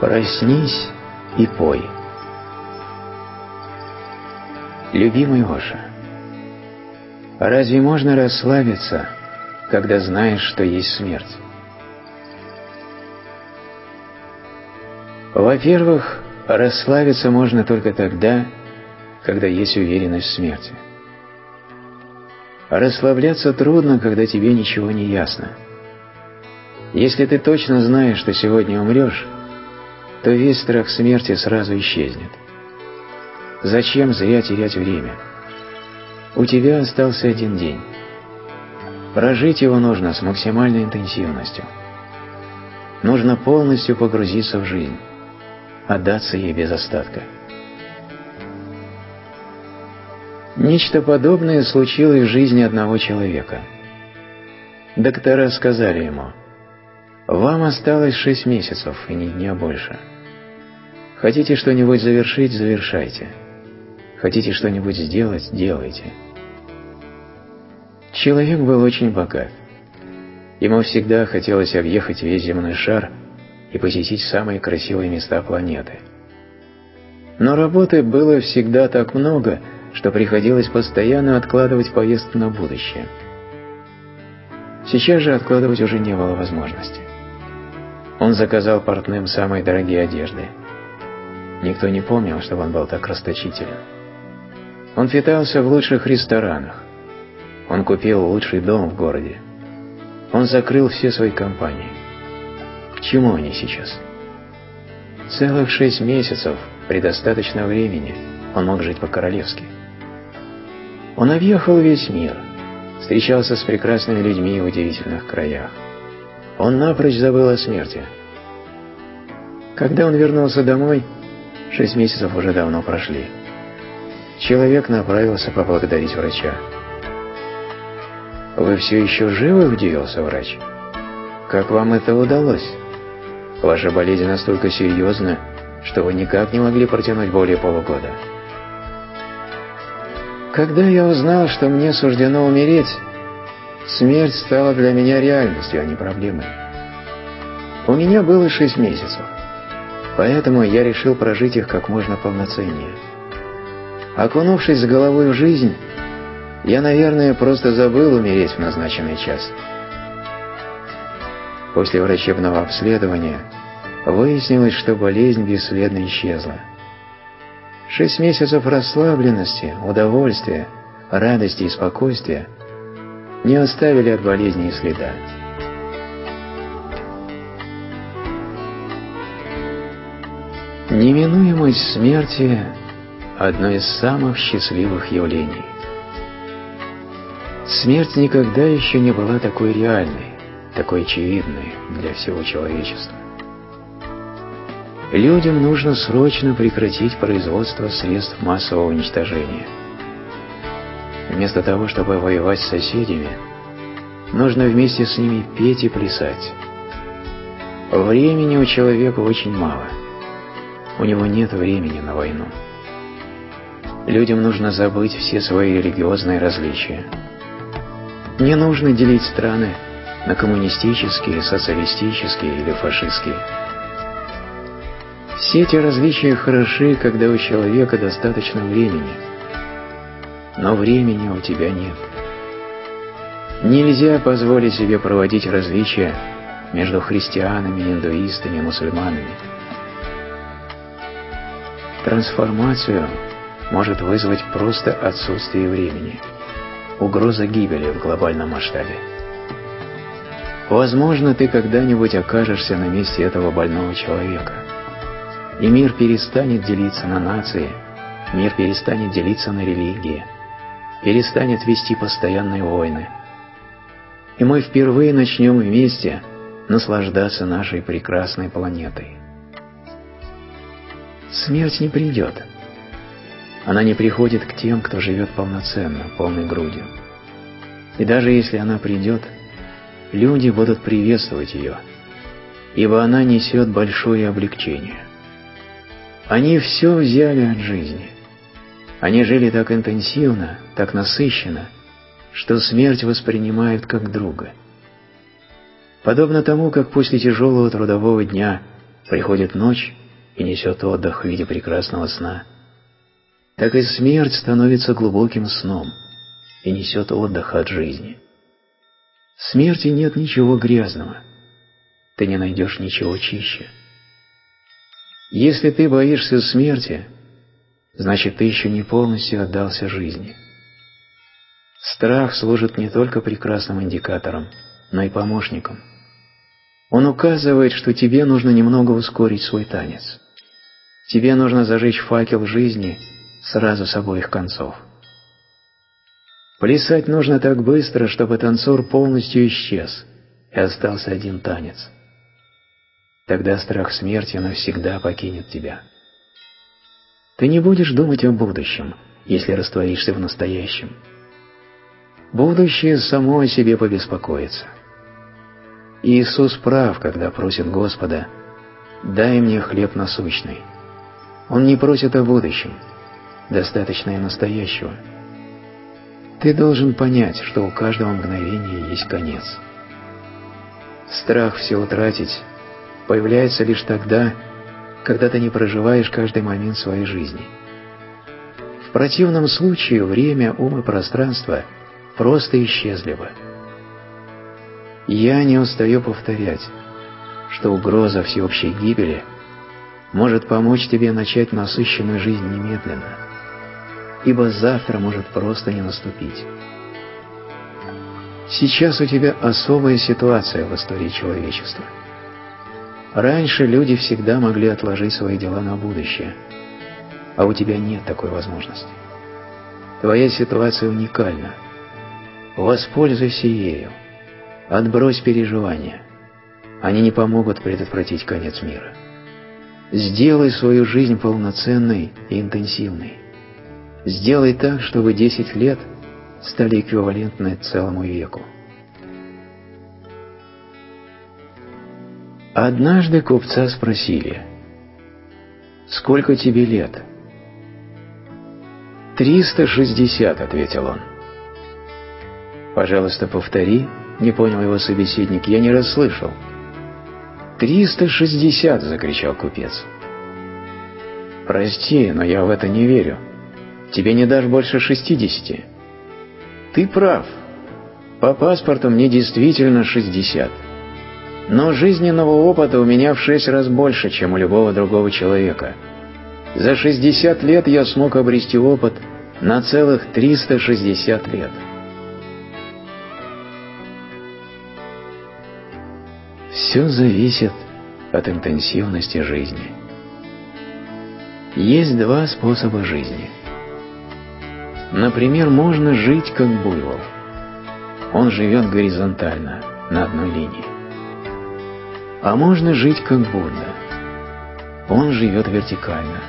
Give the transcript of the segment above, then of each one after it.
Проснись и пой. Любимый Оша, разве можно расслабиться, когда знаешь, что есть смерть? Во-первых, расслабиться можно только тогда, когда есть уверенность в смерти. Расслабляться трудно, когда тебе ничего не ясно. Если ты точно знаешь, что сегодня умрешь, то весь страх смерти сразу исчезнет. Зачем зря терять время? У тебя остался один день. Прожить его нужно с максимальной интенсивностью. Нужно полностью погрузиться в жизнь, отдаться ей без остатка. Нечто подобное случилось в жизни одного человека. Доктора сказали ему, «Вам осталось шесть месяцев и ни дня больше. Хотите что-нибудь завершить – завершайте. Хотите что-нибудь сделать – делайте». Человек был очень богат. Ему всегда хотелось объехать весь земной шар и посетить самые красивые места планеты. Но работы было всегда так много – что приходилось постоянно откладывать поездку на будущее. Сейчас же откладывать уже не было возможности. Он заказал портным самые дорогие одежды. Никто не помнил, чтобы он был так расточителен. Он питался в лучших ресторанах. Он купил лучший дом в городе. Он закрыл все свои компании. К чему они сейчас? Целых шесть месяцев, предостаточно времени, он мог жить по-королевски. Он объехал весь мир, встречался с прекрасными людьми в удивительных краях. Он напрочь забыл о смерти. Когда он вернулся домой, шесть месяцев уже давно прошли. Человек направился поблагодарить врача. «Вы все еще живы?» – удивился врач. «Как вам это удалось? Ваша болезнь настолько серьезна, что вы никак не могли протянуть более полугода». Когда я узнал, что мне суждено умереть, смерть стала для меня реальностью, а не проблемой. У меня было шесть месяцев, поэтому я решил прожить их как можно полноценнее. Окунувшись с головой в жизнь, я, наверное, просто забыл умереть в назначенный час. После врачебного обследования выяснилось, что болезнь бесследно исчезла. Шесть месяцев расслабленности, удовольствия, радости и спокойствия не оставили от болезни и следа. Неминуемость смерти – одно из самых счастливых явлений. Смерть никогда еще не была такой реальной, такой очевидной для всего человечества. Людям нужно срочно прекратить производство средств массового уничтожения. Вместо того, чтобы воевать с соседями, нужно вместе с ними петь и плясать. Времени у человека очень мало. У него нет времени на войну. Людям нужно забыть все свои религиозные различия. Не нужно делить страны на коммунистические, социалистические или фашистские. Все эти различия хороши, когда у человека достаточно времени. Но времени у тебя нет. Нельзя позволить себе проводить различия между христианами, индуистами, мусульманами. Трансформацию может вызвать просто отсутствие времени, угроза гибели в глобальном масштабе. Возможно, ты когда-нибудь окажешься на месте этого больного человека – и мир перестанет делиться на нации, мир перестанет делиться на религии, перестанет вести постоянные войны. И мы впервые начнем вместе наслаждаться нашей прекрасной планетой. Смерть не придет. Она не приходит к тем, кто живет полноценно, полной грудью. И даже если она придет, люди будут приветствовать ее, ибо она несет большое облегчение. Они все взяли от жизни. Они жили так интенсивно, так насыщенно, что смерть воспринимают как друга. Подобно тому, как после тяжелого трудового дня приходит ночь и несет отдых в виде прекрасного сна, так и смерть становится глубоким сном и несет отдых от жизни. В смерти нет ничего грязного, ты не найдешь ничего чище. Если ты боишься смерти, значит ты еще не полностью отдался жизни. Страх служит не только прекрасным индикатором, но и помощником. Он указывает, что тебе нужно немного ускорить свой танец. Тебе нужно зажечь факел жизни сразу с обоих концов. Плясать нужно так быстро, чтобы танцор полностью исчез, и остался один танец. Тогда страх смерти навсегда покинет тебя. Ты не будешь думать о будущем, если растворишься в настоящем. Будущее само о себе побеспокоится. Иисус прав, когда просит Господа «Дай мне хлеб насущный». Он не просит о будущем, достаточно и настоящего. Ты должен понять, что у каждого мгновения есть конец. Страх все утратить появляется лишь тогда, когда ты не проживаешь каждый момент своей жизни. В противном случае время, ум и пространство – просто исчезли бы. Я не устаю повторять, что угроза всеобщей гибели может помочь тебе начать насыщенную жизнь немедленно, ибо завтра может просто не наступить. Сейчас у тебя особая ситуация в истории человечества. Раньше люди всегда могли отложить свои дела на будущее, а у тебя нет такой возможности. Твоя ситуация уникальна – Воспользуйся ею. Отбрось переживания. Они не помогут предотвратить конец мира. Сделай свою жизнь полноценной и интенсивной. Сделай так, чтобы 10 лет стали эквивалентны целому веку. Однажды купца спросили, «Сколько тебе лет?» «Триста шестьдесят», — ответил он. «Пожалуйста, повтори», — не понял его собеседник, — «я не расслышал». «Триста шестьдесят!» — закричал купец. «Прости, но я в это не верю. Тебе не дашь больше шестидесяти». «Ты прав. По паспорту мне действительно шестьдесят. Но жизненного опыта у меня в шесть раз больше, чем у любого другого человека. За шестьдесят лет я смог обрести опыт на целых триста шестьдесят лет». Все зависит от интенсивности жизни. Есть два способа жизни. Например, можно жить как буйвол. Он живет горизонтально, на одной линии. А можно жить как Будда. Он живет вертикально,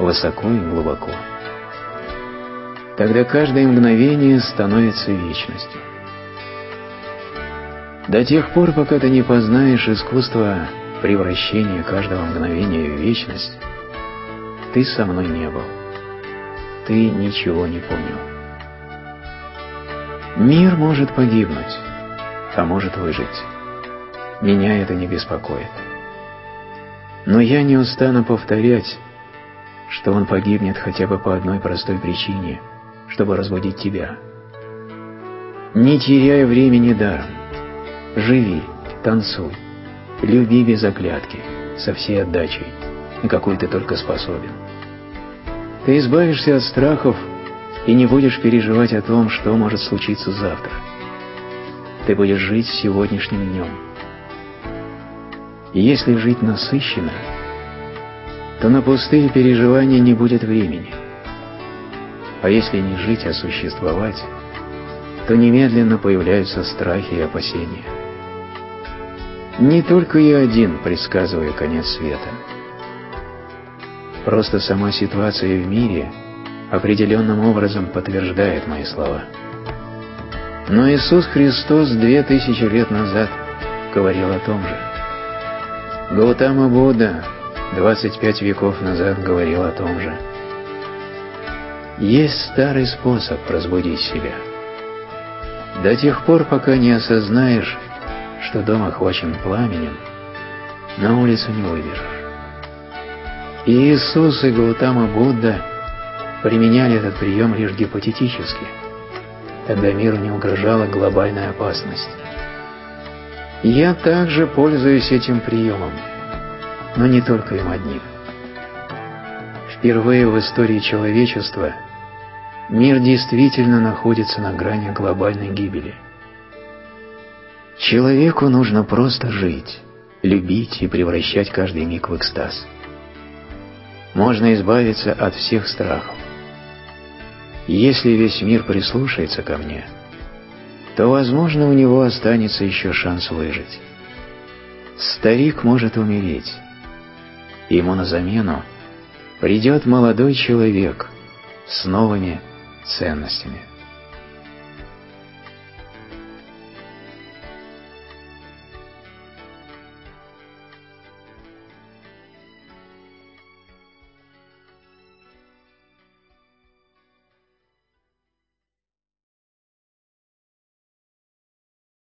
высоко и глубоко. Тогда каждое мгновение становится вечностью. До тех пор, пока ты не познаешь искусство превращения каждого мгновения в вечность, ты со мной не был. Ты ничего не понял. Мир может погибнуть, а может выжить. Меня это не беспокоит. Но я не устану повторять, что он погибнет хотя бы по одной простой причине, чтобы разбудить тебя. Не теряй времени даром. Живи, танцуй, люби без оглядки, со всей отдачей, на какой ты только способен. Ты избавишься от страхов и не будешь переживать о том, что может случиться завтра. Ты будешь жить сегодняшним днем. И если жить насыщенно, то на пустые переживания не будет времени. А если не жить, а существовать, то немедленно появляются страхи и опасения. Не только я один предсказываю конец света. Просто сама ситуация в мире определенным образом подтверждает мои слова. Но Иисус Христос две тысячи лет назад говорил о том же. Гаутама Будда 25 веков назад говорил о том же. Есть старый способ разбудить себя. До тех пор, пока не осознаешь, что дом охвачен пламенем, на улицу не выбежишь. И Иисус и Гаутама Будда применяли этот прием лишь гипотетически. Тогда миру не угрожала глобальная опасность. Я также пользуюсь этим приемом, но не только им одним. Впервые в истории человечества мир действительно находится на грани глобальной гибели. Человеку нужно просто жить, любить и превращать каждый миг в экстаз. Можно избавиться от всех страхов. Если весь мир прислушается ко мне, то, возможно, у него останется еще шанс выжить. Старик может умереть. Ему на замену придет молодой человек с новыми ценностями.